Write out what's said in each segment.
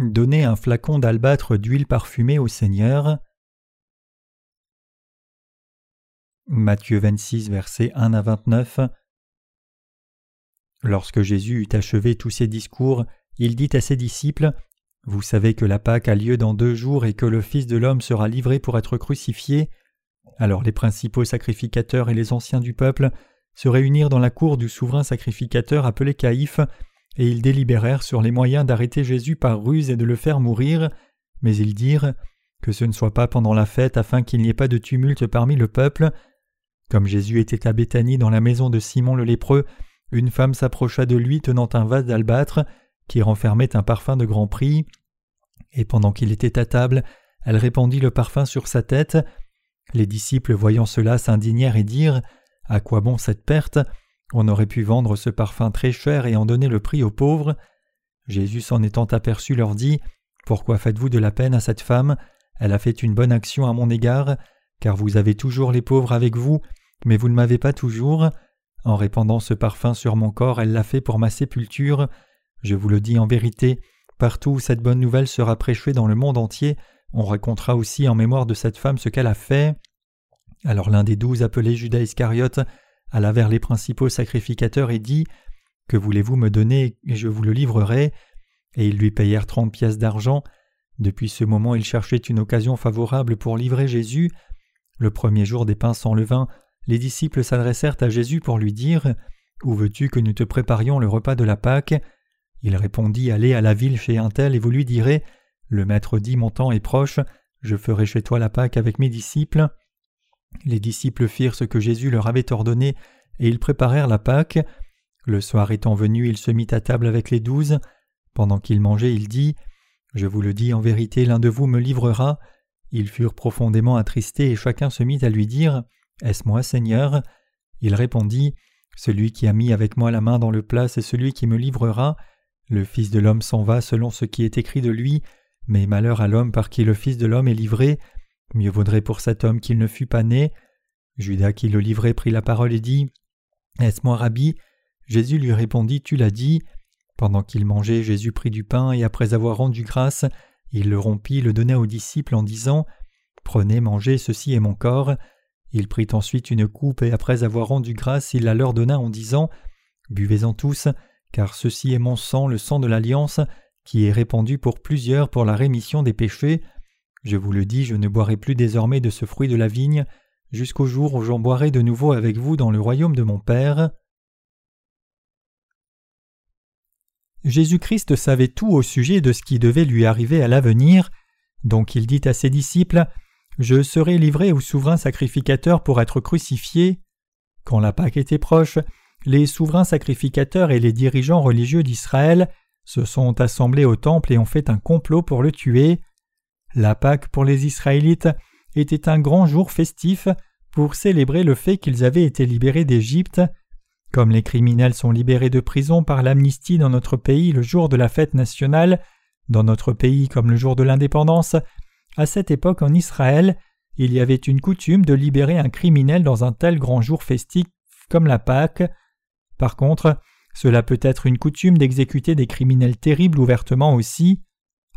Donnez un flacon d'albâtre d'huile parfumée au Seigneur. Matthieu 26, versets 1 à 29. Lorsque Jésus eut achevé tous ses discours, il dit à ses disciples Vous savez que la Pâque a lieu dans deux jours et que le Fils de l'homme sera livré pour être crucifié. Alors les principaux sacrificateurs et les anciens du peuple se réunirent dans la cour du souverain sacrificateur appelé Caïphe et ils délibérèrent sur les moyens d'arrêter Jésus par ruse et de le faire mourir, mais ils dirent que ce ne soit pas pendant la fête afin qu'il n'y ait pas de tumulte parmi le peuple. Comme Jésus était à Béthanie dans la maison de Simon le lépreux, une femme s'approcha de lui tenant un vase d'albâtre qui renfermait un parfum de grand prix, et pendant qu'il était à table, elle répandit le parfum sur sa tête. Les disciples voyant cela s'indignèrent et dirent À quoi bon cette perte? On aurait pu vendre ce parfum très cher et en donner le prix aux pauvres. Jésus s'en étant aperçu leur dit Pourquoi faites-vous de la peine à cette femme? Elle a fait une bonne action à mon égard, car vous avez toujours les pauvres avec vous, mais vous ne m'avez pas toujours. En répandant ce parfum sur mon corps, elle l'a fait pour ma sépulture. Je vous le dis en vérité, partout où cette bonne nouvelle sera prêchée dans le monde entier, on racontera aussi en mémoire de cette femme ce qu'elle a fait. Alors l'un des douze appelé Judas Iscariote alla vers les principaux sacrificateurs et dit Que voulez-vous me donner? Et je vous le livrerai Et ils lui payèrent trente pièces d'argent. Depuis ce moment, il cherchait une occasion favorable pour livrer Jésus. Le premier jour des pains sans levain, les disciples s'adressèrent à Jésus pour lui dire Où veux-tu que nous te préparions le repas de la Pâque? Il répondit Allez à la ville chez un tel et vous lui direz Le maître dit Mon temps est proche, je ferai chez toi la Pâque avec mes disciples. Les disciples firent ce que Jésus leur avait ordonné, et ils préparèrent la Pâque. Le soir étant venu, il se mit à table avec les douze. Pendant qu'il mangeait, il dit Je vous le dis en vérité, l'un de vous me livrera. Ils furent profondément attristés, et chacun se mit à lui dire Est-ce moi, Seigneur? Il répondit Celui qui a mis avec moi la main dans le plat, c'est celui qui me livrera. Le Fils de l'homme s'en va selon ce qui est écrit de lui, mais malheur à l'homme par qui le Fils de l'homme est livré. Mieux vaudrait pour cet homme qu'il ne fût pas né. Judas qui le livrait prit la parole et dit Est-ce moi, Rabbi? Jésus lui répondit Tu l'as dit. Pendant qu'il mangeait, Jésus prit du pain et après avoir rendu grâce, il le rompit, le donna aux disciples en disant Prenez, mangez, ceci est mon corps. Il prit ensuite une coupe et après avoir rendu grâce, il la leur donna en disant Buvez-en tous, car ceci est mon sang, le sang de l'alliance, qui est répandu pour plusieurs pour la rémission des péchés. Je vous le dis, je ne boirai plus désormais de ce fruit de la vigne, jusqu'au jour où j'en boirai de nouveau avec vous dans le royaume de mon Père. Jésus-Christ savait tout au sujet de ce qui devait lui arriver à l'avenir, donc il dit à ses disciples Je serai livré au souverain sacrificateur pour être crucifié. Quand la Pâque était proche, les souverains sacrificateurs et les dirigeants religieux d'Israël se sont assemblés au temple et ont fait un complot pour le tuer. La Pâque pour les Israélites était un grand jour festif pour célébrer le fait qu'ils avaient été libérés d'Égypte. Comme les criminels sont libérés de prison par l'amnistie dans notre pays le jour de la fête nationale, dans notre pays comme le jour de l'indépendance, à cette époque en Israël, il y avait une coutume de libérer un criminel dans un tel grand jour festif comme la Pâque. Par contre, cela peut être une coutume d'exécuter des criminels terribles ouvertement aussi.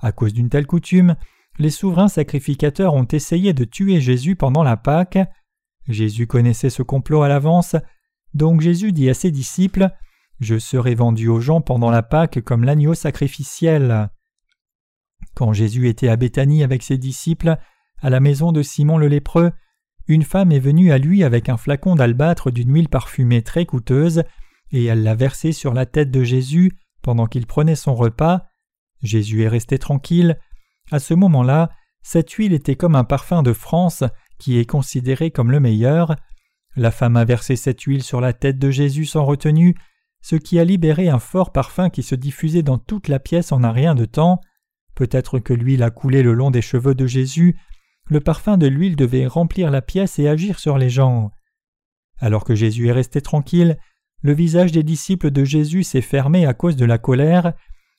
À cause d'une telle coutume, les souverains sacrificateurs ont essayé de tuer Jésus pendant la Pâque. Jésus connaissait ce complot à l'avance, donc Jésus dit à ses disciples Je serai vendu aux gens pendant la Pâque comme l'agneau sacrificiel. Quand Jésus était à Béthanie avec ses disciples, à la maison de Simon le lépreux, une femme est venue à lui avec un flacon d'albâtre d'une huile parfumée très coûteuse, et elle l'a versé sur la tête de Jésus pendant qu'il prenait son repas. Jésus est resté tranquille, à ce moment-là, cette huile était comme un parfum de France qui est considéré comme le meilleur. La femme a versé cette huile sur la tête de Jésus sans retenue, ce qui a libéré un fort parfum qui se diffusait dans toute la pièce en un rien de temps. Peut-être que l'huile a coulé le long des cheveux de Jésus, le parfum de l'huile devait remplir la pièce et agir sur les gens. Alors que Jésus est resté tranquille, le visage des disciples de Jésus s'est fermé à cause de la colère.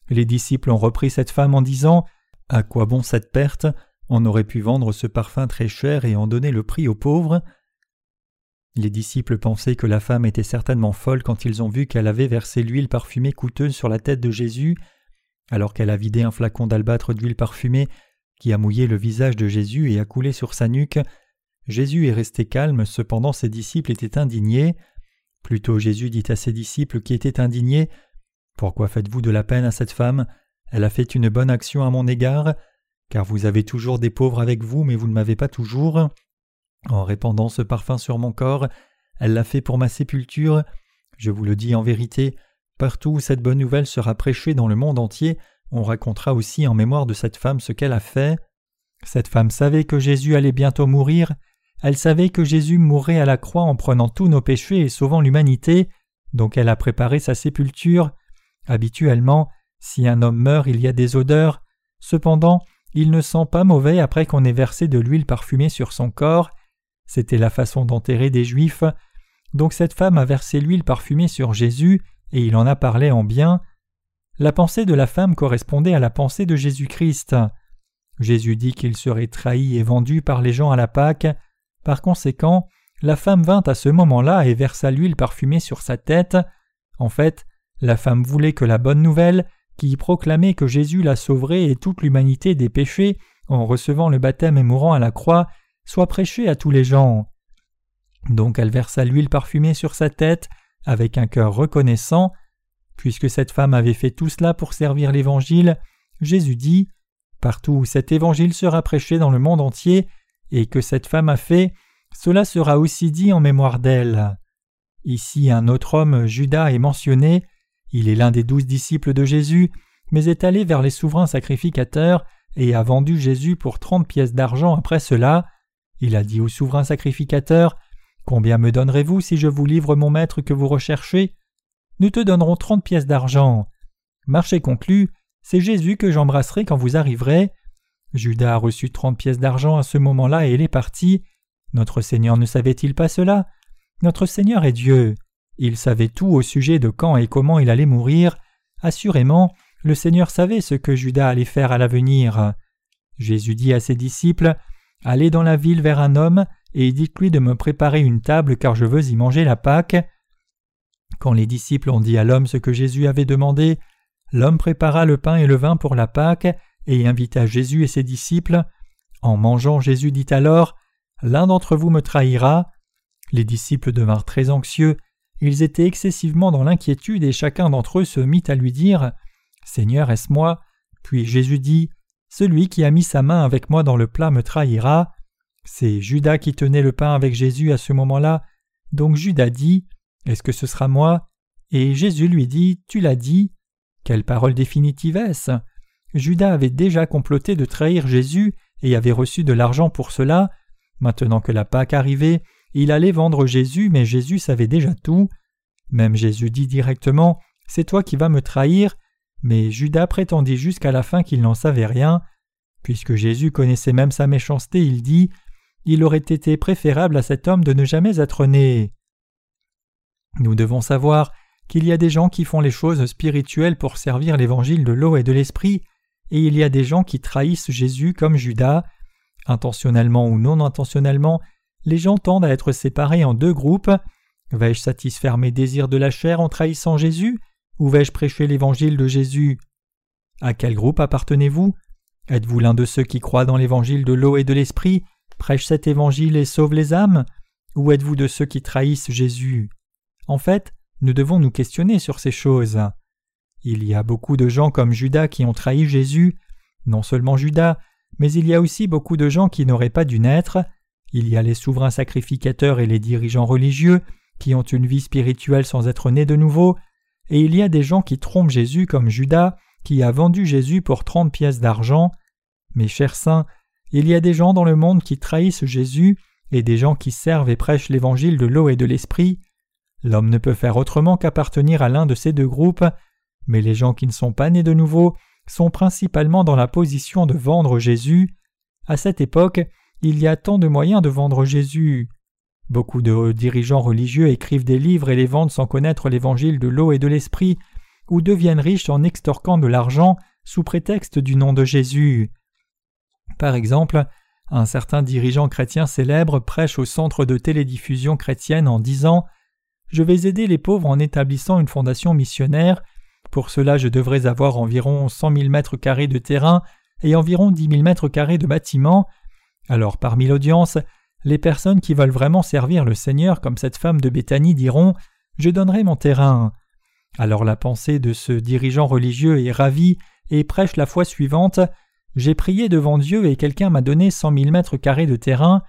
Les disciples ont repris cette femme en disant à quoi bon cette perte? On aurait pu vendre ce parfum très cher et en donner le prix aux pauvres? Les disciples pensaient que la femme était certainement folle quand ils ont vu qu'elle avait versé l'huile parfumée coûteuse sur la tête de Jésus. alors qu'elle a vidé un flacon d'albâtre d'huile parfumée qui a mouillé le visage de Jésus et a coulé sur sa nuque. Jésus est resté calme, cependant ses disciples étaient indignés. Plutôt Jésus dit à ses disciples qui étaient indignés Pourquoi faites-vous de la peine à cette femme? Elle a fait une bonne action à mon égard, car vous avez toujours des pauvres avec vous, mais vous ne m'avez pas toujours. En répandant ce parfum sur mon corps, elle l'a fait pour ma sépulture. Je vous le dis en vérité, partout où cette bonne nouvelle sera prêchée dans le monde entier, on racontera aussi en mémoire de cette femme ce qu'elle a fait. Cette femme savait que Jésus allait bientôt mourir, elle savait que Jésus mourrait à la croix en prenant tous nos péchés et sauvant l'humanité, donc elle a préparé sa sépulture. Habituellement, si un homme meurt, il y a des odeurs. Cependant, il ne sent pas mauvais après qu'on ait versé de l'huile parfumée sur son corps. C'était la façon d'enterrer des Juifs. Donc cette femme a versé l'huile parfumée sur Jésus, et il en a parlé en bien. La pensée de la femme correspondait à la pensée de Jésus-Christ. Jésus dit qu'il serait trahi et vendu par les gens à la Pâque. Par conséquent, la femme vint à ce moment-là et versa l'huile parfumée sur sa tête. En fait, la femme voulait que la bonne nouvelle, qui proclamait que Jésus la sauverait et toute l'humanité des péchés en recevant le baptême et mourant à la croix, soit prêchée à tous les gens. Donc elle versa l'huile parfumée sur sa tête avec un cœur reconnaissant. Puisque cette femme avait fait tout cela pour servir l'Évangile, Jésus dit Partout où cet Évangile sera prêché dans le monde entier, et que cette femme a fait, cela sera aussi dit en mémoire d'elle. Ici un autre homme, Judas, est mentionné, il est l'un des douze disciples de Jésus, mais est allé vers les souverains sacrificateurs et a vendu Jésus pour trente pièces d'argent après cela. Il a dit aux souverains sacrificateurs Combien me donnerez-vous si je vous livre mon maître que vous recherchez? Nous te donnerons trente pièces d'argent. Marché conclu, c'est Jésus que j'embrasserai quand vous arriverez. Judas a reçu trente pièces d'argent à ce moment-là et il est parti. Notre Seigneur ne savait-il pas cela? Notre Seigneur est Dieu. Il savait tout au sujet de quand et comment il allait mourir. Assurément, le Seigneur savait ce que Judas allait faire à l'avenir. Jésus dit à ses disciples Allez dans la ville vers un homme et dites-lui de me préparer une table car je veux y manger la Pâque. Quand les disciples ont dit à l'homme ce que Jésus avait demandé, l'homme prépara le pain et le vin pour la Pâque et invita Jésus et ses disciples. En mangeant, Jésus dit alors L'un d'entre vous me trahira. Les disciples devinrent très anxieux, ils étaient excessivement dans l'inquiétude et chacun d'entre eux se mit à lui dire Seigneur, est-ce moi? Puis Jésus dit Celui qui a mis sa main avec moi dans le plat me trahira. C'est Judas qui tenait le pain avec Jésus à ce moment-là. Donc Judas dit Est-ce que ce sera moi? Et Jésus lui dit Tu l'as dit. Quelle parole définitive est-ce? Judas avait déjà comploté de trahir Jésus et avait reçu de l'argent pour cela. Maintenant que la Pâque arrivait, il allait vendre Jésus, mais Jésus savait déjà tout. Même Jésus dit directement C'est toi qui vas me trahir. Mais Judas prétendit jusqu'à la fin qu'il n'en savait rien. Puisque Jésus connaissait même sa méchanceté, il dit il aurait été préférable à cet homme de ne jamais être né. Nous devons savoir qu'il y a des gens qui font les choses spirituelles pour servir l'évangile de l'eau et de l'esprit, et il y a des gens qui trahissent Jésus comme Judas. Intentionnellement ou non intentionnellement, les gens tendent à être séparés en deux groupes. Vais-je satisfaire mes désirs de la chair en trahissant Jésus, ou vais-je prêcher l'évangile de Jésus? À quel groupe appartenez-vous? Êtes-vous l'un de ceux qui croient dans l'évangile de l'eau et de l'esprit prêche cet évangile et sauve les âmes Ou êtes-vous de ceux qui trahissent Jésus? En fait, nous devons nous questionner sur ces choses. Il y a beaucoup de gens comme Judas qui ont trahi Jésus, non seulement Judas, mais il y a aussi beaucoup de gens qui n'auraient pas dû naître, il y a les souverains sacrificateurs et les dirigeants religieux qui ont une vie spirituelle sans être nés de nouveau, et il y a des gens qui trompent Jésus comme Judas, qui a vendu Jésus pour trente pièces d'argent. Mes chers saints, il y a des gens dans le monde qui trahissent Jésus et des gens qui servent et prêchent l'évangile de l'eau et de l'esprit. L'homme ne peut faire autrement qu'appartenir à l'un de ces deux groupes, mais les gens qui ne sont pas nés de nouveau sont principalement dans la position de vendre Jésus. À cette époque, il y a tant de moyens de vendre Jésus. Beaucoup de dirigeants religieux écrivent des livres et les vendent sans connaître l'évangile de l'eau et de l'esprit, ou deviennent riches en extorquant de l'argent sous prétexte du nom de Jésus. Par exemple, un certain dirigeant chrétien célèbre prêche au centre de télédiffusion chrétienne en disant Je vais aider les pauvres en établissant une fondation missionnaire Pour cela, je devrais avoir environ cent mille mètres carrés de terrain et environ dix mille mètres carrés de bâtiments. Alors, parmi l'audience, les personnes qui veulent vraiment servir le Seigneur, comme cette femme de Béthanie, diront Je donnerai mon terrain. Alors la pensée de ce dirigeant religieux est ravie et prêche la foi suivante J'ai prié devant Dieu et quelqu'un m'a donné cent mille mètres carrés de terrain,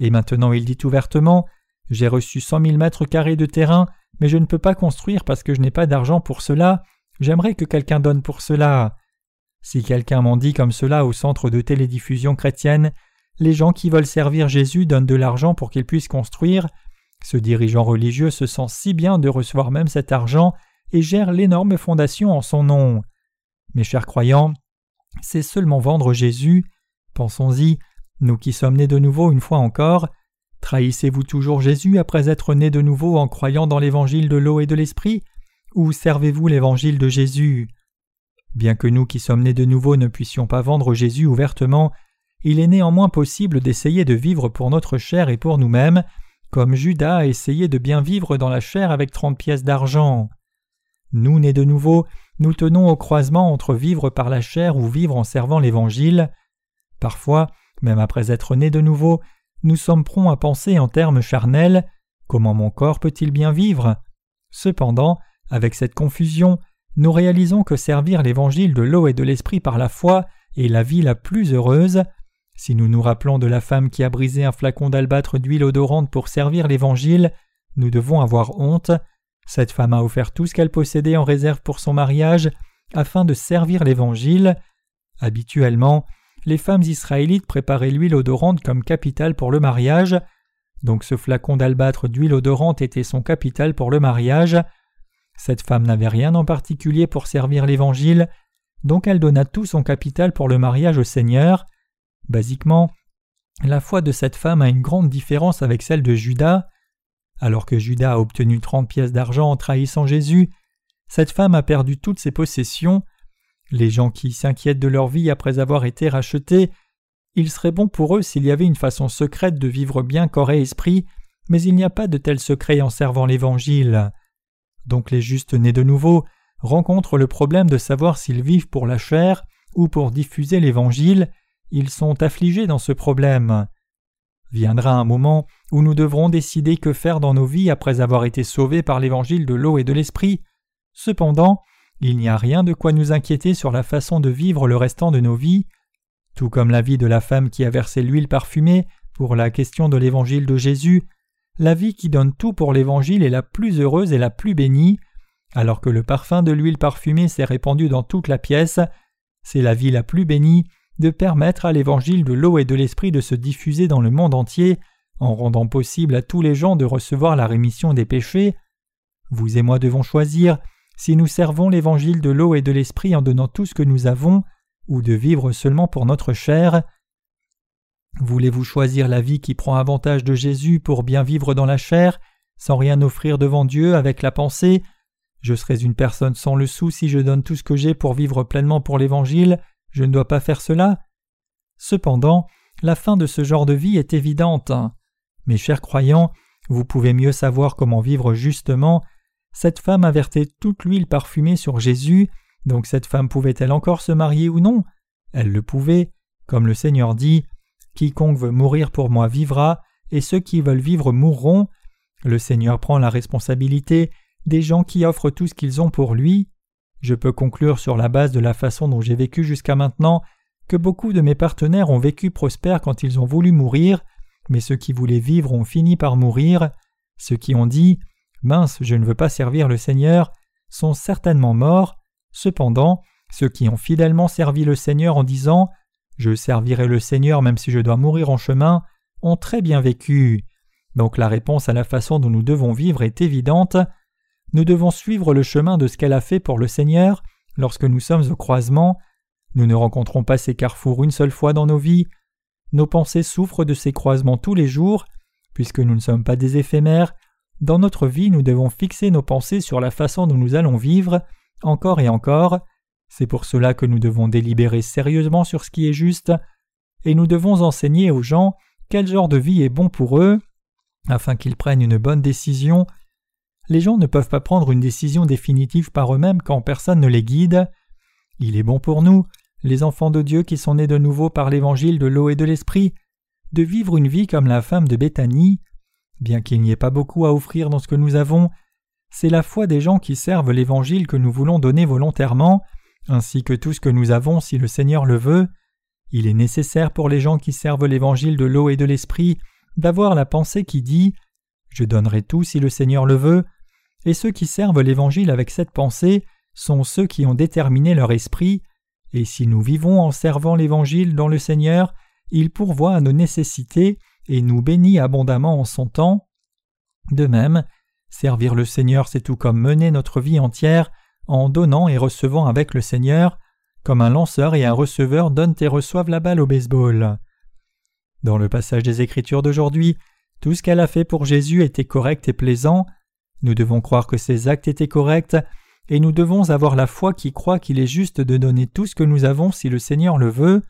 et maintenant il dit ouvertement J'ai reçu cent mille mètres carrés de terrain, mais je ne peux pas construire parce que je n'ai pas d'argent pour cela, j'aimerais que quelqu'un donne pour cela. Si quelqu'un m'en dit comme cela au centre de télédiffusion chrétienne, les gens qui veulent servir Jésus donnent de l'argent pour qu'il puisse construire. Ce dirigeant religieux se sent si bien de recevoir même cet argent et gère l'énorme fondation en son nom. Mes chers croyants, c'est seulement vendre Jésus. Pensons-y, nous qui sommes nés de nouveau une fois encore, trahissez-vous toujours Jésus après être nés de nouveau en croyant dans l'évangile de l'eau et de l'esprit, ou servez-vous l'évangile de Jésus? Bien que nous qui sommes nés de nouveau ne puissions pas vendre Jésus ouvertement, il est néanmoins possible d'essayer de vivre pour notre chair et pour nous-mêmes, comme Judas a essayé de bien vivre dans la chair avec trente pièces d'argent. Nous, nés de nouveau, nous tenons au croisement entre vivre par la chair ou vivre en servant l'Évangile. Parfois, même après être nés de nouveau, nous sommes prompts à penser en termes charnels comment mon corps peut-il bien vivre? Cependant, avec cette confusion, nous réalisons que servir l'Évangile de l'eau et de l'Esprit par la foi est la vie la plus heureuse. Si nous nous rappelons de la femme qui a brisé un flacon d'albâtre d'huile odorante pour servir l'Évangile, nous devons avoir honte. Cette femme a offert tout ce qu'elle possédait en réserve pour son mariage afin de servir l'Évangile. Habituellement, les femmes israélites préparaient l'huile odorante comme capital pour le mariage. Donc ce flacon d'albâtre d'huile odorante était son capital pour le mariage. Cette femme n'avait rien en particulier pour servir l'Évangile, donc elle donna tout son capital pour le mariage au Seigneur. Basiquement, la foi de cette femme a une grande différence avec celle de Judas. Alors que Judas a obtenu trente pièces d'argent en trahissant Jésus, cette femme a perdu toutes ses possessions. Les gens qui s'inquiètent de leur vie après avoir été rachetés, il serait bon pour eux s'il y avait une façon secrète de vivre bien corps et esprit, mais il n'y a pas de tel secret en servant l'Évangile. Donc les justes nés de nouveau rencontrent le problème de savoir s'ils vivent pour la chair ou pour diffuser l'Évangile, ils sont affligés dans ce problème. Viendra un moment où nous devrons décider que faire dans nos vies après avoir été sauvés par l'évangile de l'eau et de l'esprit. Cependant, il n'y a rien de quoi nous inquiéter sur la façon de vivre le restant de nos vies. Tout comme la vie de la femme qui a versé l'huile parfumée pour la question de l'évangile de Jésus, la vie qui donne tout pour l'évangile est la plus heureuse et la plus bénie, alors que le parfum de l'huile parfumée s'est répandu dans toute la pièce, c'est la vie la plus bénie de permettre à l'évangile de l'eau et de l'esprit de se diffuser dans le monde entier, en rendant possible à tous les gens de recevoir la rémission des péchés. Vous et moi devons choisir si nous servons l'évangile de l'eau et de l'esprit en donnant tout ce que nous avons, ou de vivre seulement pour notre chair. Voulez-vous choisir la vie qui prend avantage de Jésus pour bien vivre dans la chair, sans rien offrir devant Dieu avec la pensée? Je serais une personne sans le sou si je donne tout ce que j'ai pour vivre pleinement pour l'Évangile, je ne dois pas faire cela Cependant, la fin de ce genre de vie est évidente. Mes chers croyants, vous pouvez mieux savoir comment vivre justement. Cette femme a versé toute l'huile parfumée sur Jésus, donc cette femme pouvait-elle encore se marier ou non? Elle le pouvait, comme le Seigneur dit Quiconque veut mourir pour moi vivra, et ceux qui veulent vivre mourront. Le Seigneur prend la responsabilité des gens qui offrent tout ce qu'ils ont pour lui. Je peux conclure sur la base de la façon dont j'ai vécu jusqu'à maintenant que beaucoup de mes partenaires ont vécu prospères quand ils ont voulu mourir, mais ceux qui voulaient vivre ont fini par mourir. Ceux qui ont dit Mince, je ne veux pas servir le Seigneur sont certainement morts. Cependant, ceux qui ont fidèlement servi le Seigneur en disant Je servirai le Seigneur même si je dois mourir en chemin ont très bien vécu. Donc la réponse à la façon dont nous devons vivre est évidente. Nous devons suivre le chemin de ce qu'elle a fait pour le Seigneur lorsque nous sommes au croisement. Nous ne rencontrons pas ces carrefours une seule fois dans nos vies. Nos pensées souffrent de ces croisements tous les jours. Puisque nous ne sommes pas des éphémères, dans notre vie nous devons fixer nos pensées sur la façon dont nous allons vivre, encore et encore. C'est pour cela que nous devons délibérer sérieusement sur ce qui est juste, et nous devons enseigner aux gens quel genre de vie est bon pour eux, afin qu'ils prennent une bonne décision les gens ne peuvent pas prendre une décision définitive par eux-mêmes quand personne ne les guide. Il est bon pour nous, les enfants de Dieu qui sont nés de nouveau par l'évangile de l'eau et de l'esprit, de vivre une vie comme la femme de Béthanie. Bien qu'il n'y ait pas beaucoup à offrir dans ce que nous avons, c'est la foi des gens qui servent l'évangile que nous voulons donner volontairement, ainsi que tout ce que nous avons si le Seigneur le veut. Il est nécessaire pour les gens qui servent l'évangile de l'eau et de l'esprit d'avoir la pensée qui dit Je donnerai tout si le Seigneur le veut, et ceux qui servent l'Évangile avec cette pensée sont ceux qui ont déterminé leur esprit, et si nous vivons en servant l'Évangile dans le Seigneur, il pourvoit à nos nécessités et nous bénit abondamment en son temps. De même, servir le Seigneur, c'est tout comme mener notre vie entière en donnant et recevant avec le Seigneur, comme un lanceur et un receveur donnent et reçoivent la balle au baseball. Dans le passage des Écritures d'aujourd'hui, tout ce qu'elle a fait pour Jésus était correct et plaisant, nous devons croire que ses actes étaient corrects, et nous devons avoir la foi qui croit qu'il est juste de donner tout ce que nous avons si le Seigneur le veut.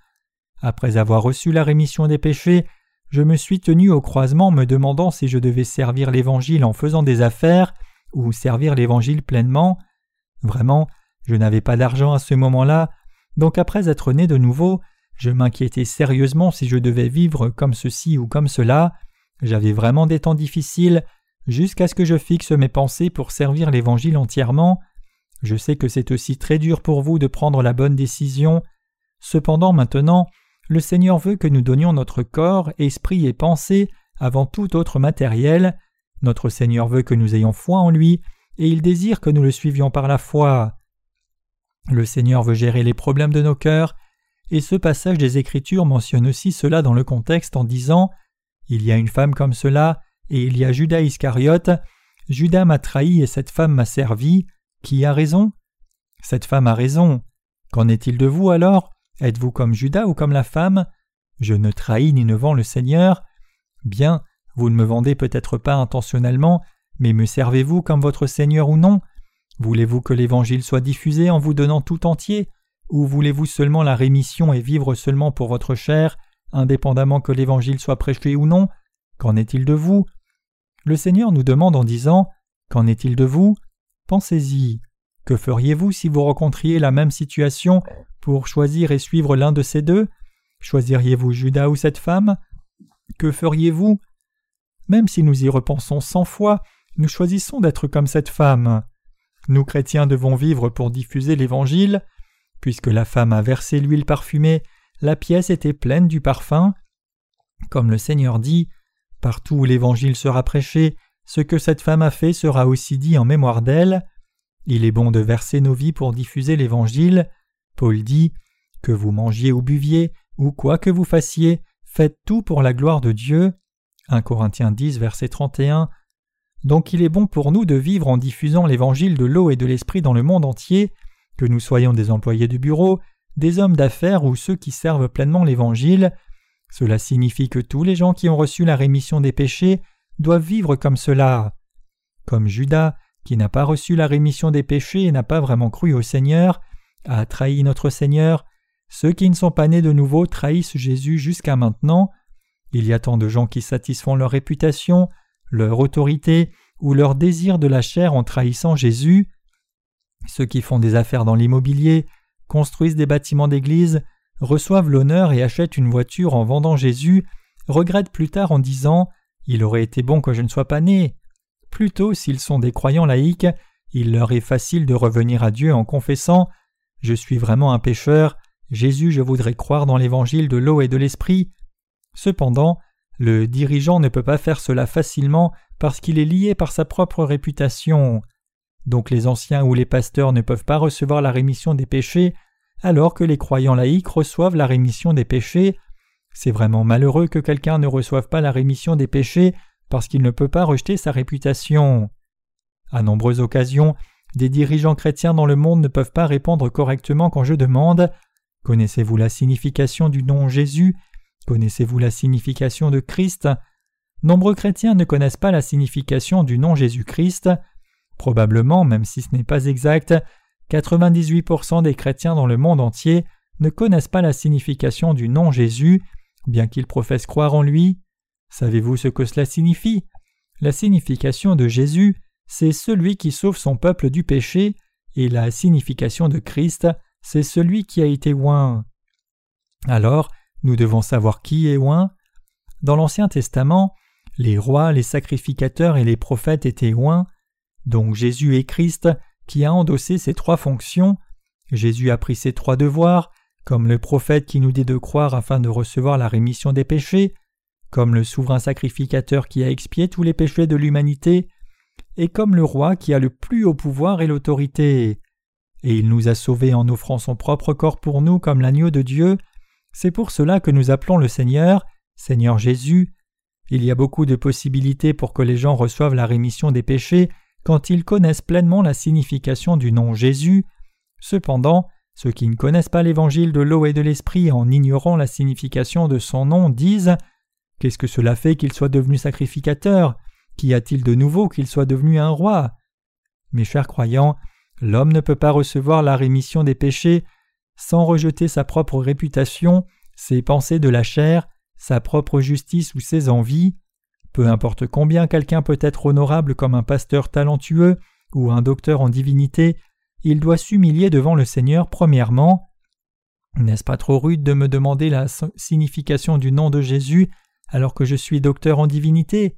Après avoir reçu la rémission des péchés, je me suis tenu au croisement me demandant si je devais servir l'Évangile en faisant des affaires ou servir l'Évangile pleinement. Vraiment, je n'avais pas d'argent à ce moment-là, donc après être né de nouveau, je m'inquiétais sérieusement si je devais vivre comme ceci ou comme cela. J'avais vraiment des temps difficiles, jusqu'à ce que je fixe mes pensées pour servir l'Évangile entièrement. Je sais que c'est aussi très dur pour vous de prendre la bonne décision. Cependant maintenant, le Seigneur veut que nous donnions notre corps, esprit et pensée avant tout autre matériel. Notre Seigneur veut que nous ayons foi en lui, et il désire que nous le suivions par la foi. Le Seigneur veut gérer les problèmes de nos cœurs, et ce passage des Écritures mentionne aussi cela dans le contexte en disant Il y a une femme comme cela, et il y a Judas Iscariote. Judas m'a trahi et cette femme m'a servi. Qui a raison? Cette femme a raison. Qu'en est-il de vous alors? Êtes-vous comme Judas ou comme la femme? Je ne trahis ni ne vends le Seigneur. Bien, vous ne me vendez peut-être pas intentionnellement, mais me servez-vous comme votre Seigneur ou non? Voulez-vous que l'Évangile soit diffusé en vous donnant tout entier? Ou voulez-vous seulement la rémission et vivre seulement pour votre chair, indépendamment que l'Évangile soit prêché ou non? Qu'en est-il de vous? Le Seigneur nous demande en disant Qu'en est-il de vous? Pensez-y. Que feriez-vous si vous rencontriez la même situation pour choisir et suivre l'un de ces deux? Choisiriez-vous Judas ou cette femme? Que feriez-vous? Même si nous y repensons cent fois, nous choisissons d'être comme cette femme. Nous chrétiens devons vivre pour diffuser l'Évangile. Puisque la femme a versé l'huile parfumée, la pièce était pleine du parfum. Comme le Seigneur dit, Partout où l'Évangile sera prêché, ce que cette femme a fait sera aussi dit en mémoire d'elle. Il est bon de verser nos vies pour diffuser l'Évangile. Paul dit Que vous mangiez ou buviez, ou quoi que vous fassiez, faites tout pour la gloire de Dieu. 1 Corinthiens 10, verset 31. Donc il est bon pour nous de vivre en diffusant l'Évangile de l'eau et de l'Esprit dans le monde entier, que nous soyons des employés du bureau, des hommes d'affaires ou ceux qui servent pleinement l'Évangile, cela signifie que tous les gens qui ont reçu la rémission des péchés doivent vivre comme cela. Comme Judas, qui n'a pas reçu la rémission des péchés et n'a pas vraiment cru au Seigneur, a trahi notre Seigneur, ceux qui ne sont pas nés de nouveau trahissent Jésus jusqu'à maintenant. Il y a tant de gens qui satisfont leur réputation, leur autorité ou leur désir de la chair en trahissant Jésus. Ceux qui font des affaires dans l'immobilier, construisent des bâtiments d'église, reçoivent l'honneur et achètent une voiture en vendant Jésus, regrettent plus tard en disant Il aurait été bon que je ne sois pas né. Plutôt, s'ils sont des croyants laïcs, il leur est facile de revenir à Dieu en confessant Je suis vraiment un pécheur, Jésus, je voudrais croire dans l'évangile de l'eau et de l'esprit. Cependant, le dirigeant ne peut pas faire cela facilement parce qu'il est lié par sa propre réputation. Donc les anciens ou les pasteurs ne peuvent pas recevoir la rémission des péchés alors que les croyants laïcs reçoivent la rémission des péchés. C'est vraiment malheureux que quelqu'un ne reçoive pas la rémission des péchés parce qu'il ne peut pas rejeter sa réputation. À nombreuses occasions, des dirigeants chrétiens dans le monde ne peuvent pas répondre correctement quand je demande Connaissez-vous la signification du nom Jésus? Connaissez-vous la signification de Christ? Nombreux chrétiens ne connaissent pas la signification du nom Jésus-Christ. Probablement, même si ce n'est pas exact, 98% des chrétiens dans le monde entier ne connaissent pas la signification du nom Jésus, bien qu'ils professent croire en lui. Savez-vous ce que cela signifie? La signification de Jésus, c'est celui qui sauve son peuple du péché, et la signification de Christ, c'est celui qui a été oint. Alors, nous devons savoir qui est oint. Dans l'Ancien Testament, les rois, les sacrificateurs et les prophètes étaient oints, donc Jésus est Christ qui a endossé ces trois fonctions. Jésus a pris ces trois devoirs, comme le prophète qui nous dit de croire afin de recevoir la rémission des péchés, comme le souverain sacrificateur qui a expié tous les péchés de l'humanité, et comme le roi qui a le plus haut pouvoir et l'autorité. Et il nous a sauvés en offrant son propre corps pour nous comme l'agneau de Dieu. C'est pour cela que nous appelons le Seigneur, Seigneur Jésus. Il y a beaucoup de possibilités pour que les gens reçoivent la rémission des péchés quand ils connaissent pleinement la signification du nom Jésus. Cependant, ceux qui ne connaissent pas l'évangile de l'eau et de l'esprit en ignorant la signification de son nom disent Qu'est-ce que cela fait qu'il soit devenu sacrificateur? Qu'y a-t-il de nouveau qu'il soit devenu un roi? Mes chers croyants, l'homme ne peut pas recevoir la rémission des péchés sans rejeter sa propre réputation, ses pensées de la chair, sa propre justice ou ses envies. Peu importe combien quelqu'un peut être honorable comme un pasteur talentueux ou un docteur en divinité, il doit s'humilier devant le Seigneur premièrement. N'est-ce pas trop rude de me demander la signification du nom de Jésus alors que je suis docteur en divinité?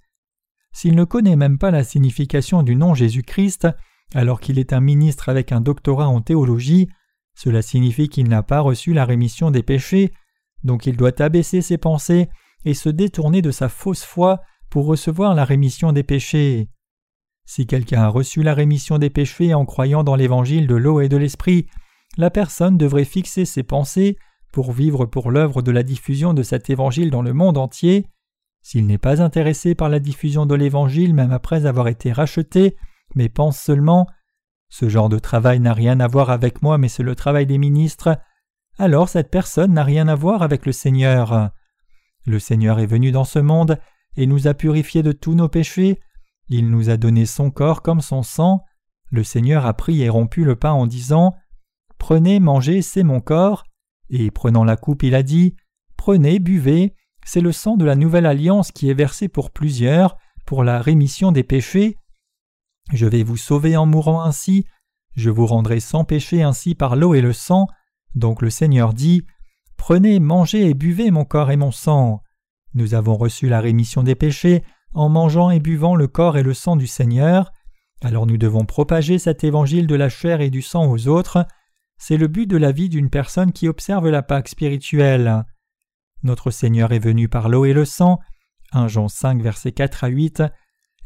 S'il ne connaît même pas la signification du nom Jésus-Christ, alors qu'il est un ministre avec un doctorat en théologie, cela signifie qu'il n'a pas reçu la rémission des péchés, donc il doit abaisser ses pensées et se détourner de sa fausse foi pour recevoir la rémission des péchés. Si quelqu'un a reçu la rémission des péchés en croyant dans l'évangile de l'eau et de l'esprit, la personne devrait fixer ses pensées pour vivre pour l'œuvre de la diffusion de cet évangile dans le monde entier. S'il n'est pas intéressé par la diffusion de l'évangile même après avoir été racheté, mais pense seulement ce genre de travail n'a rien à voir avec moi, mais c'est le travail des ministres, alors cette personne n'a rien à voir avec le Seigneur. Le Seigneur est venu dans ce monde et nous a purifiés de tous nos péchés, il nous a donné son corps comme son sang, le Seigneur a pris et rompu le pain en disant Prenez, mangez, c'est mon corps, et prenant la coupe, il a dit Prenez, buvez, c'est le sang de la nouvelle alliance qui est versé pour plusieurs, pour la rémission des péchés. Je vais vous sauver en mourant ainsi, je vous rendrai sans péché ainsi par l'eau et le sang. Donc le Seigneur dit Prenez, mangez et buvez mon corps et mon sang. Nous avons reçu la rémission des péchés en mangeant et buvant le corps et le sang du Seigneur. Alors nous devons propager cet évangile de la chair et du sang aux autres. C'est le but de la vie d'une personne qui observe la Pâque spirituelle. Notre Seigneur est venu par l'eau et le sang, 1 Jean 5 versets 4 à 8,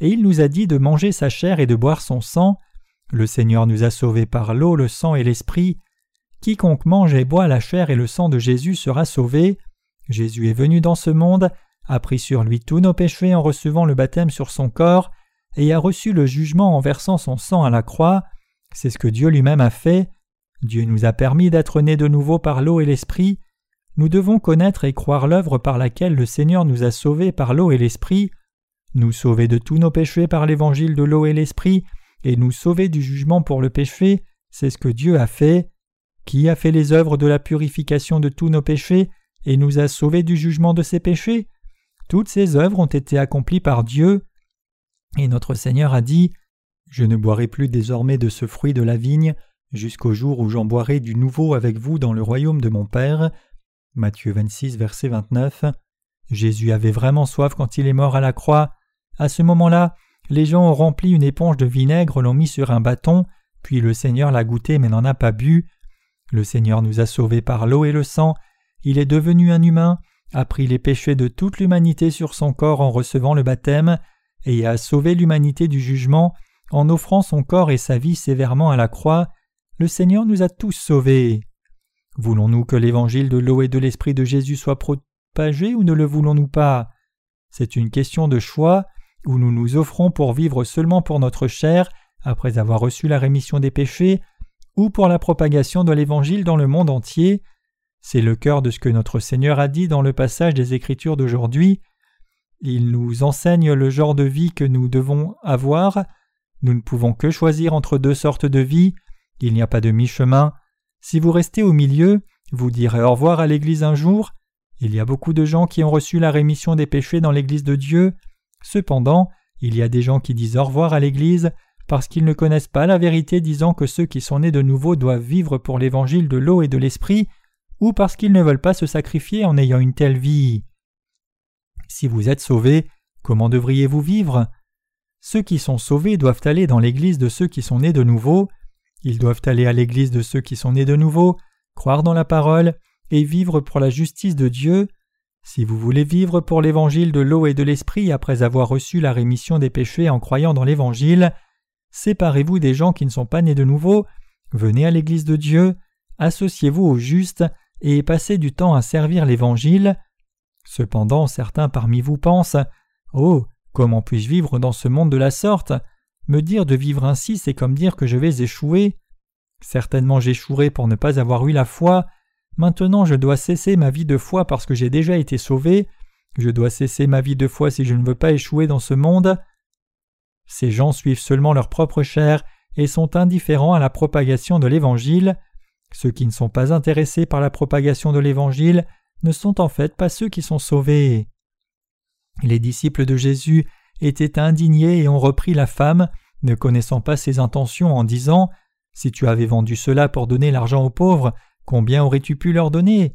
et il nous a dit de manger sa chair et de boire son sang. Le Seigneur nous a sauvés par l'eau, le sang et l'esprit. Quiconque mange et boit la chair et le sang de Jésus sera sauvé. Jésus est venu dans ce monde, a pris sur lui tous nos péchés en recevant le baptême sur son corps, et a reçu le jugement en versant son sang à la croix. C'est ce que Dieu lui-même a fait. Dieu nous a permis d'être nés de nouveau par l'eau et l'esprit. Nous devons connaître et croire l'œuvre par laquelle le Seigneur nous a sauvés par l'eau et l'esprit, nous sauver de tous nos péchés par l'évangile de l'eau et l'esprit, et nous sauver du jugement pour le péché, c'est ce que Dieu a fait. Qui a fait les œuvres de la purification de tous nos péchés? Et nous a sauvés du jugement de ces péchés Toutes ces œuvres ont été accomplies par Dieu. Et notre Seigneur a dit Je ne boirai plus désormais de ce fruit de la vigne, jusqu'au jour où j'en boirai du nouveau avec vous dans le royaume de mon Père. Matthieu 26, verset 29. Jésus avait vraiment soif quand il est mort à la croix. À ce moment-là, les gens ont rempli une éponge de vinaigre, l'ont mis sur un bâton, puis le Seigneur l'a goûté mais n'en a pas bu. Le Seigneur nous a sauvés par l'eau et le sang. Il est devenu un humain, a pris les péchés de toute l'humanité sur son corps en recevant le baptême, et a sauvé l'humanité du jugement en offrant son corps et sa vie sévèrement à la croix. Le Seigneur nous a tous sauvés. Voulons-nous que l'évangile de l'eau et de l'esprit de Jésus soit propagé ou ne le voulons-nous pas? C'est une question de choix où nous nous offrons pour vivre seulement pour notre chair après avoir reçu la rémission des péchés, ou pour la propagation de l'Évangile dans le monde entier. C'est le cœur de ce que notre Seigneur a dit dans le passage des Écritures d'aujourd'hui. Il nous enseigne le genre de vie que nous devons avoir. Nous ne pouvons que choisir entre deux sortes de vie. Il n'y a pas de mi-chemin. Si vous restez au milieu, vous direz au revoir à l'Église un jour. Il y a beaucoup de gens qui ont reçu la rémission des péchés dans l'Église de Dieu. Cependant, il y a des gens qui disent au revoir à l'Église, parce qu'ils ne connaissent pas la vérité disant que ceux qui sont nés de nouveau doivent vivre pour l'évangile de l'eau et de l'esprit, ou parce qu'ils ne veulent pas se sacrifier en ayant une telle vie. Si vous êtes sauvés, comment devriez-vous vivre? Ceux qui sont sauvés doivent aller dans l'église de ceux qui sont nés de nouveau, ils doivent aller à l'église de ceux qui sont nés de nouveau, croire dans la parole, et vivre pour la justice de Dieu. Si vous voulez vivre pour l'évangile de l'eau et de l'esprit après avoir reçu la rémission des péchés en croyant dans l'évangile, séparez-vous des gens qui ne sont pas nés de nouveau, venez à l'église de Dieu, associez-vous aux justes et passez du temps à servir l'évangile. Cependant, certains parmi vous pensent Oh, comment puis-je vivre dans ce monde de la sorte? Me dire de vivre ainsi, c'est comme dire que je vais échouer. Certainement j'échouerai pour ne pas avoir eu la foi. Maintenant je dois cesser ma vie de foi parce que j'ai déjà été sauvé. Je dois cesser ma vie de foi si je ne veux pas échouer dans ce monde. Ces gens suivent seulement leur propre chair et sont indifférents à la propagation de l'Évangile. Ceux qui ne sont pas intéressés par la propagation de l'Évangile ne sont en fait pas ceux qui sont sauvés. Les disciples de Jésus étaient indignés et ont repris la femme, ne connaissant pas ses intentions, en disant Si tu avais vendu cela pour donner l'argent aux pauvres, combien aurais-tu pu leur donner?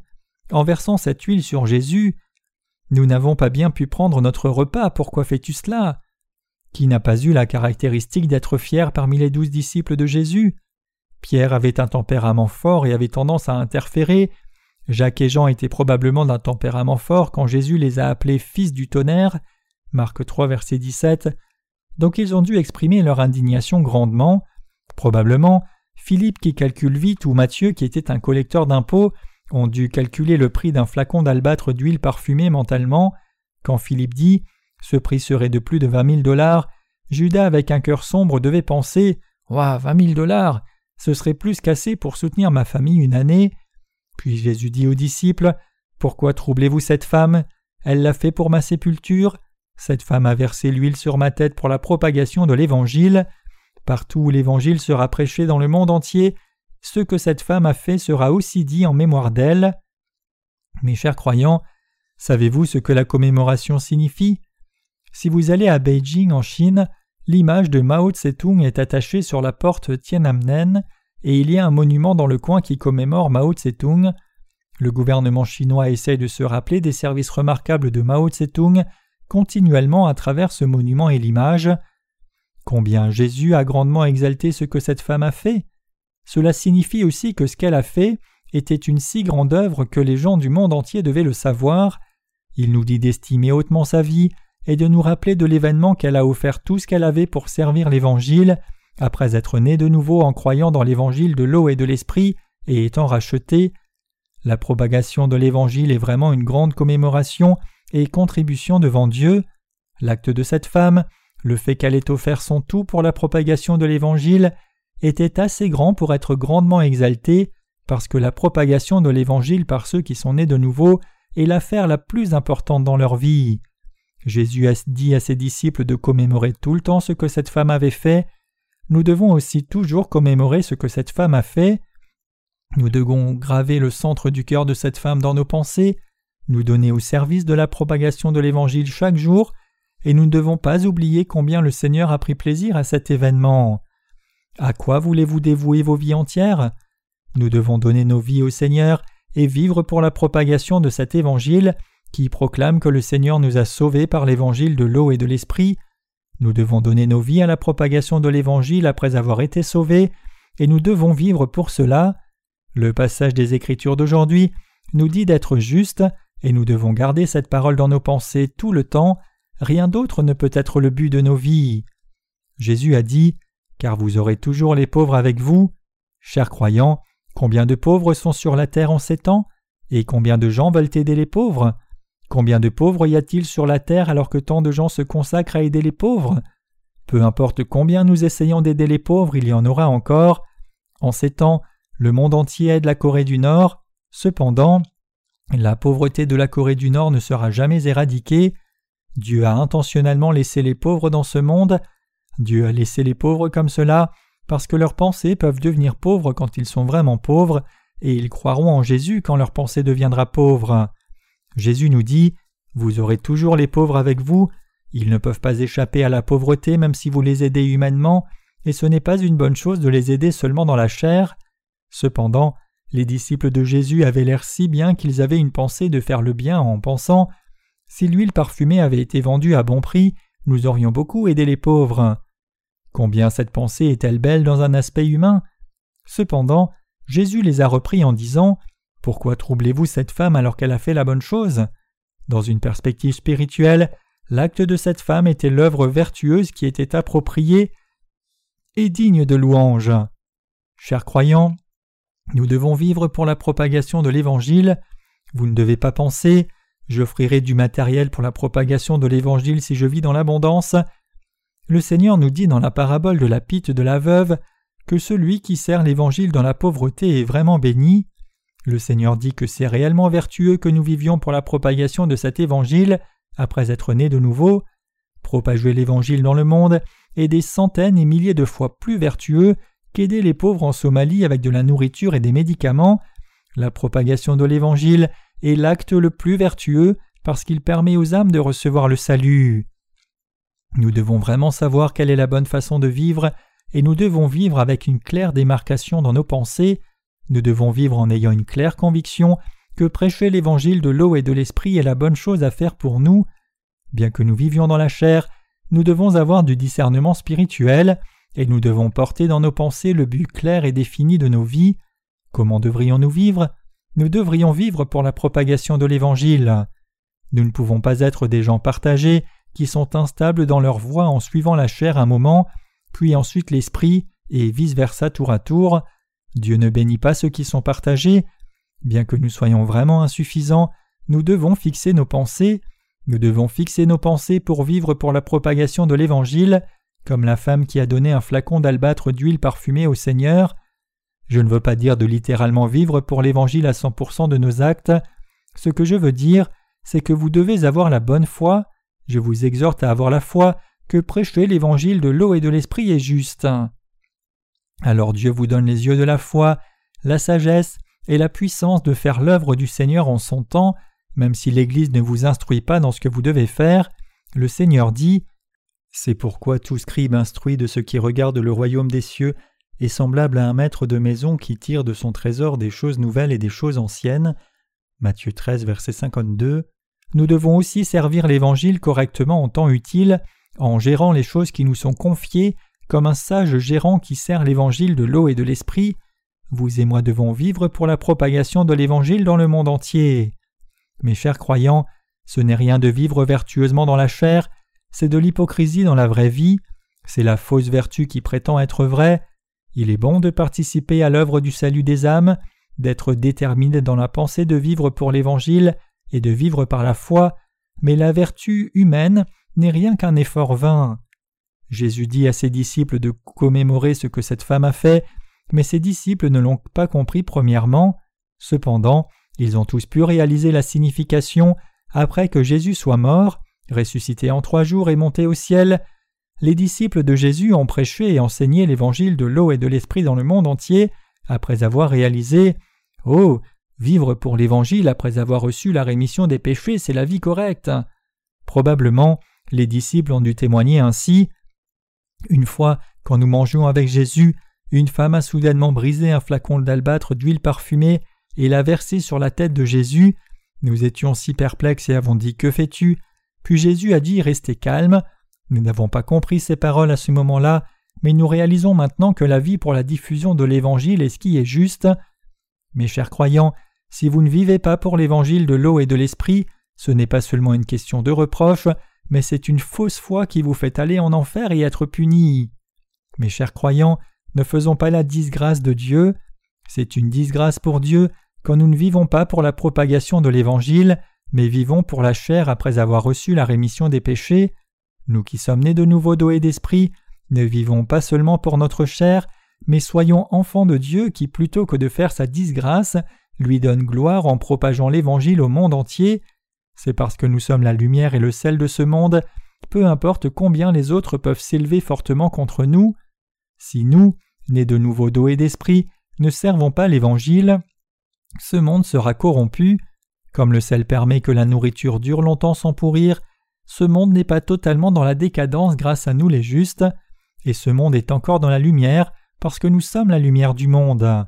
En versant cette huile sur Jésus, nous n'avons pas bien pu prendre notre repas, pourquoi fais-tu cela? Qui n'a pas eu la caractéristique d'être fier parmi les douze disciples de Jésus? Pierre avait un tempérament fort et avait tendance à interférer. Jacques et Jean étaient probablement d'un tempérament fort quand Jésus les a appelés fils du tonnerre. Marc 3, verset 17. Donc ils ont dû exprimer leur indignation grandement. Probablement, Philippe qui calcule vite ou Matthieu qui était un collecteur d'impôts ont dû calculer le prix d'un flacon d'albâtre d'huile parfumée mentalement. Quand Philippe dit ce prix serait de plus de vingt mille dollars, Judas avec un cœur sombre devait penser Ouah, vingt mille dollars ce serait plus qu'assez pour soutenir ma famille une année. Puis Jésus dit aux disciples Pourquoi troublez-vous cette femme? Elle l'a fait pour ma sépulture. Cette femme a versé l'huile sur ma tête pour la propagation de l'Évangile. Partout où l'Évangile sera prêché dans le monde entier, ce que cette femme a fait sera aussi dit en mémoire d'elle. Mes chers croyants, savez-vous ce que la commémoration signifie? Si vous allez à Beijing en Chine, L'image de Mao Tse-tung est attachée sur la porte Tiananmen et il y a un monument dans le coin qui commémore Mao Tse-tung. Le gouvernement chinois essaie de se rappeler des services remarquables de Mao Tse-tung continuellement à travers ce monument et l'image. Combien Jésus a grandement exalté ce que cette femme a fait Cela signifie aussi que ce qu'elle a fait était une si grande œuvre que les gens du monde entier devaient le savoir. Il nous dit d'estimer hautement sa vie, et de nous rappeler de l'événement qu'elle a offert tout ce qu'elle avait pour servir l'Évangile, après être née de nouveau en croyant dans l'Évangile de l'eau et de l'Esprit et étant rachetée. La propagation de l'Évangile est vraiment une grande commémoration et contribution devant Dieu. L'acte de cette femme, le fait qu'elle ait offert son tout pour la propagation de l'Évangile, était assez grand pour être grandement exalté, parce que la propagation de l'Évangile par ceux qui sont nés de nouveau est l'affaire la plus importante dans leur vie. Jésus a dit à ses disciples de commémorer tout le temps ce que cette femme avait fait. Nous devons aussi toujours commémorer ce que cette femme a fait. Nous devons graver le centre du cœur de cette femme dans nos pensées, nous donner au service de la propagation de l'Évangile chaque jour, et nous ne devons pas oublier combien le Seigneur a pris plaisir à cet événement. À quoi voulez-vous dévouer vos vies entières? Nous devons donner nos vies au Seigneur et vivre pour la propagation de cet Évangile qui proclame que le Seigneur nous a sauvés par l'évangile de l'eau et de l'esprit. Nous devons donner nos vies à la propagation de l'évangile après avoir été sauvés, et nous devons vivre pour cela. Le passage des Écritures d'aujourd'hui nous dit d'être justes, et nous devons garder cette parole dans nos pensées tout le temps, rien d'autre ne peut être le but de nos vies. Jésus a dit Car vous aurez toujours les pauvres avec vous. Chers croyants, combien de pauvres sont sur la terre en ces temps, et combien de gens veulent aider les pauvres? Combien de pauvres y a-t-il sur la terre alors que tant de gens se consacrent à aider les pauvres? Peu importe combien nous essayons d'aider les pauvres, il y en aura encore. En ces temps, le monde entier aide la Corée du Nord. Cependant, la pauvreté de la Corée du Nord ne sera jamais éradiquée. Dieu a intentionnellement laissé les pauvres dans ce monde. Dieu a laissé les pauvres comme cela parce que leurs pensées peuvent devenir pauvres quand ils sont vraiment pauvres, et ils croiront en Jésus quand leur pensée deviendra pauvre. Jésus nous dit Vous aurez toujours les pauvres avec vous, ils ne peuvent pas échapper à la pauvreté même si vous les aidez humainement, et ce n'est pas une bonne chose de les aider seulement dans la chair. Cependant, les disciples de Jésus avaient l'air si bien qu'ils avaient une pensée de faire le bien en pensant Si l'huile parfumée avait été vendue à bon prix, nous aurions beaucoup aidé les pauvres. Combien cette pensée est-elle belle dans un aspect humain? Cependant, Jésus les a repris en disant Pourquoi troublez-vous cette femme alors qu'elle a fait la bonne chose? Dans une perspective spirituelle, l'acte de cette femme était l'œuvre vertueuse qui était appropriée et digne de louange. Chers croyants, nous devons vivre pour la propagation de l'Évangile. Vous ne devez pas penser J'offrirai du matériel pour la propagation de l'Évangile si je vis dans l'abondance. Le Seigneur nous dit dans la parabole de la pite de la veuve que celui qui sert l'Évangile dans la pauvreté est vraiment béni. Le Seigneur dit que c'est réellement vertueux que nous vivions pour la propagation de cet Évangile après être nés de nouveau. Propager l'Évangile dans le monde est des centaines et milliers de fois plus vertueux qu'aider les pauvres en Somalie avec de la nourriture et des médicaments. La propagation de l'Évangile est l'acte le plus vertueux parce qu'il permet aux âmes de recevoir le salut. Nous devons vraiment savoir quelle est la bonne façon de vivre et nous devons vivre avec une claire démarcation dans nos pensées, nous devons vivre en ayant une claire conviction que prêcher l'évangile de l'eau et de l'esprit est la bonne chose à faire pour nous. Bien que nous vivions dans la chair, nous devons avoir du discernement spirituel, et nous devons porter dans nos pensées le but clair et défini de nos vies. Comment devrions-nous vivre? Nous devrions vivre pour la propagation de l'Évangile. Nous ne pouvons pas être des gens partagés qui sont instables dans leur voie en suivant la chair un moment, puis ensuite l'esprit, et vice-versa tour à tour. Dieu ne bénit pas ceux qui sont partagés. Bien que nous soyons vraiment insuffisants, nous devons fixer nos pensées, nous devons fixer nos pensées pour vivre pour la propagation de l'Évangile, comme la femme qui a donné un flacon d'albâtre d'huile parfumée au Seigneur. Je ne veux pas dire de littéralement vivre pour l'Évangile à 100% de nos actes. Ce que je veux dire, c'est que vous devez avoir la bonne foi. Je vous exhorte à avoir la foi que prêcher l'Évangile de l'eau et de l'Esprit est juste. Alors Dieu vous donne les yeux de la foi, la sagesse et la puissance de faire l'œuvre du Seigneur en son temps, même si l'Église ne vous instruit pas dans ce que vous devez faire. Le Seigneur dit c'est pourquoi tout scribe instruit de ce qui regarde le royaume des cieux est semblable à un maître de maison qui tire de son trésor des choses nouvelles et des choses anciennes. Matthieu 13, verset 52. Nous devons aussi servir l'Évangile correctement en temps utile, en gérant les choses qui nous sont confiées, comme un sage gérant qui sert l'Évangile de l'eau et de l'Esprit. Vous et moi devons vivre pour la propagation de l'Évangile dans le monde entier. Mes chers croyants, ce n'est rien de vivre vertueusement dans la chair, c'est de l'hypocrisie dans la vraie vie, c'est la fausse vertu qui prétend être vraie. Il est bon de participer à l'œuvre du salut des âmes, d'être déterminé dans la pensée de vivre pour l'Évangile et de vivre par la foi, mais la vertu humaine n'est rien qu'un effort vain. Jésus dit à ses disciples de commémorer ce que cette femme a fait, mais ses disciples ne l'ont pas compris premièrement. Cependant, ils ont tous pu réaliser la signification après que Jésus soit mort, Ressuscité en trois jours et monté au ciel, les disciples de Jésus ont prêché et enseigné l'évangile de l'eau et de l'esprit dans le monde entier, après avoir réalisé Oh, vivre pour l'évangile après avoir reçu la rémission des péchés, c'est la vie correcte. Probablement, les disciples ont dû témoigner ainsi. Une fois, quand nous mangions avec Jésus, une femme a soudainement brisé un flacon d'albâtre d'huile parfumée et l'a versé sur la tête de Jésus. Nous étions si perplexes et avons dit Que fais-tu? Puis Jésus a dit Restez calme. Nous n'avons pas compris ces paroles à ce moment-là, mais nous réalisons maintenant que la vie pour la diffusion de l'Évangile est ce qui est juste. Mes chers croyants, si vous ne vivez pas pour l'Évangile de l'eau et de l'Esprit, ce n'est pas seulement une question de reproche, mais c'est une fausse foi qui vous fait aller en enfer et être puni. Mes chers croyants, ne faisons pas la disgrâce de Dieu. C'est une disgrâce pour Dieu quand nous ne vivons pas pour la propagation de l'Évangile, mais vivons pour la chair après avoir reçu la rémission des péchés. Nous qui sommes nés de nouveau d'eau et d'esprit, ne vivons pas seulement pour notre chair, mais soyons enfants de Dieu qui, plutôt que de faire sa disgrâce, lui donne gloire en propageant l'Évangile au monde entier. C'est parce que nous sommes la lumière et le sel de ce monde, peu importe combien les autres peuvent s'élever fortement contre nous. Si nous, nés de nouveau d'eau et d'esprit, ne servons pas l'Évangile, ce monde sera corrompu, comme le sel permet que la nourriture dure longtemps sans pourrir, ce monde n'est pas totalement dans la décadence grâce à nous les justes. et ce monde est encore dans la lumière parce que nous sommes la lumière du monde.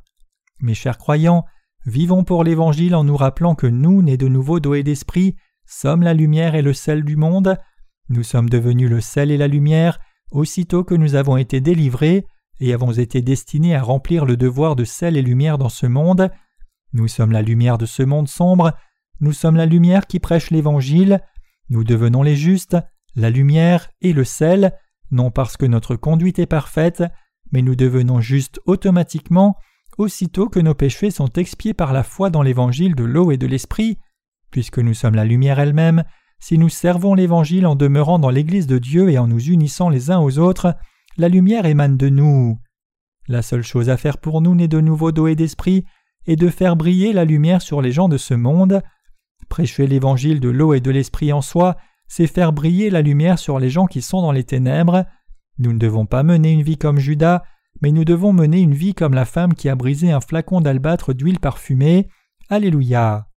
Mes chers croyants, vivons pour l'Évangile en nous rappelant que nous, nés de nouveau d'eau d'esprit, sommes la lumière et le sel du monde. Nous sommes devenus le sel et la lumière aussitôt que nous avons été délivrés et avons été destinés à remplir le devoir de sel et lumière dans ce monde. Nous sommes la lumière de ce monde sombre, nous sommes la lumière qui prêche l'Évangile, nous devenons les justes, la lumière et le sel, non parce que notre conduite est parfaite, mais nous devenons justes automatiquement aussitôt que nos péchés sont expiés par la foi dans l'Évangile de l'eau et de l'Esprit, puisque nous sommes la lumière elle-même, si nous servons l'Évangile en demeurant dans l'Église de Dieu et en nous unissant les uns aux autres, la lumière émane de nous. La seule chose à faire pour nous nés de nouveau d'eau et d'esprit est de faire briller la lumière sur les gens de ce monde. Prêcher l'Évangile de l'eau et de l'esprit en soi, c'est faire briller la lumière sur les gens qui sont dans les ténèbres. Nous ne devons pas mener une vie comme Judas, mais nous devons mener une vie comme la femme qui a brisé un flacon d'albâtre d'huile parfumée. Alléluia.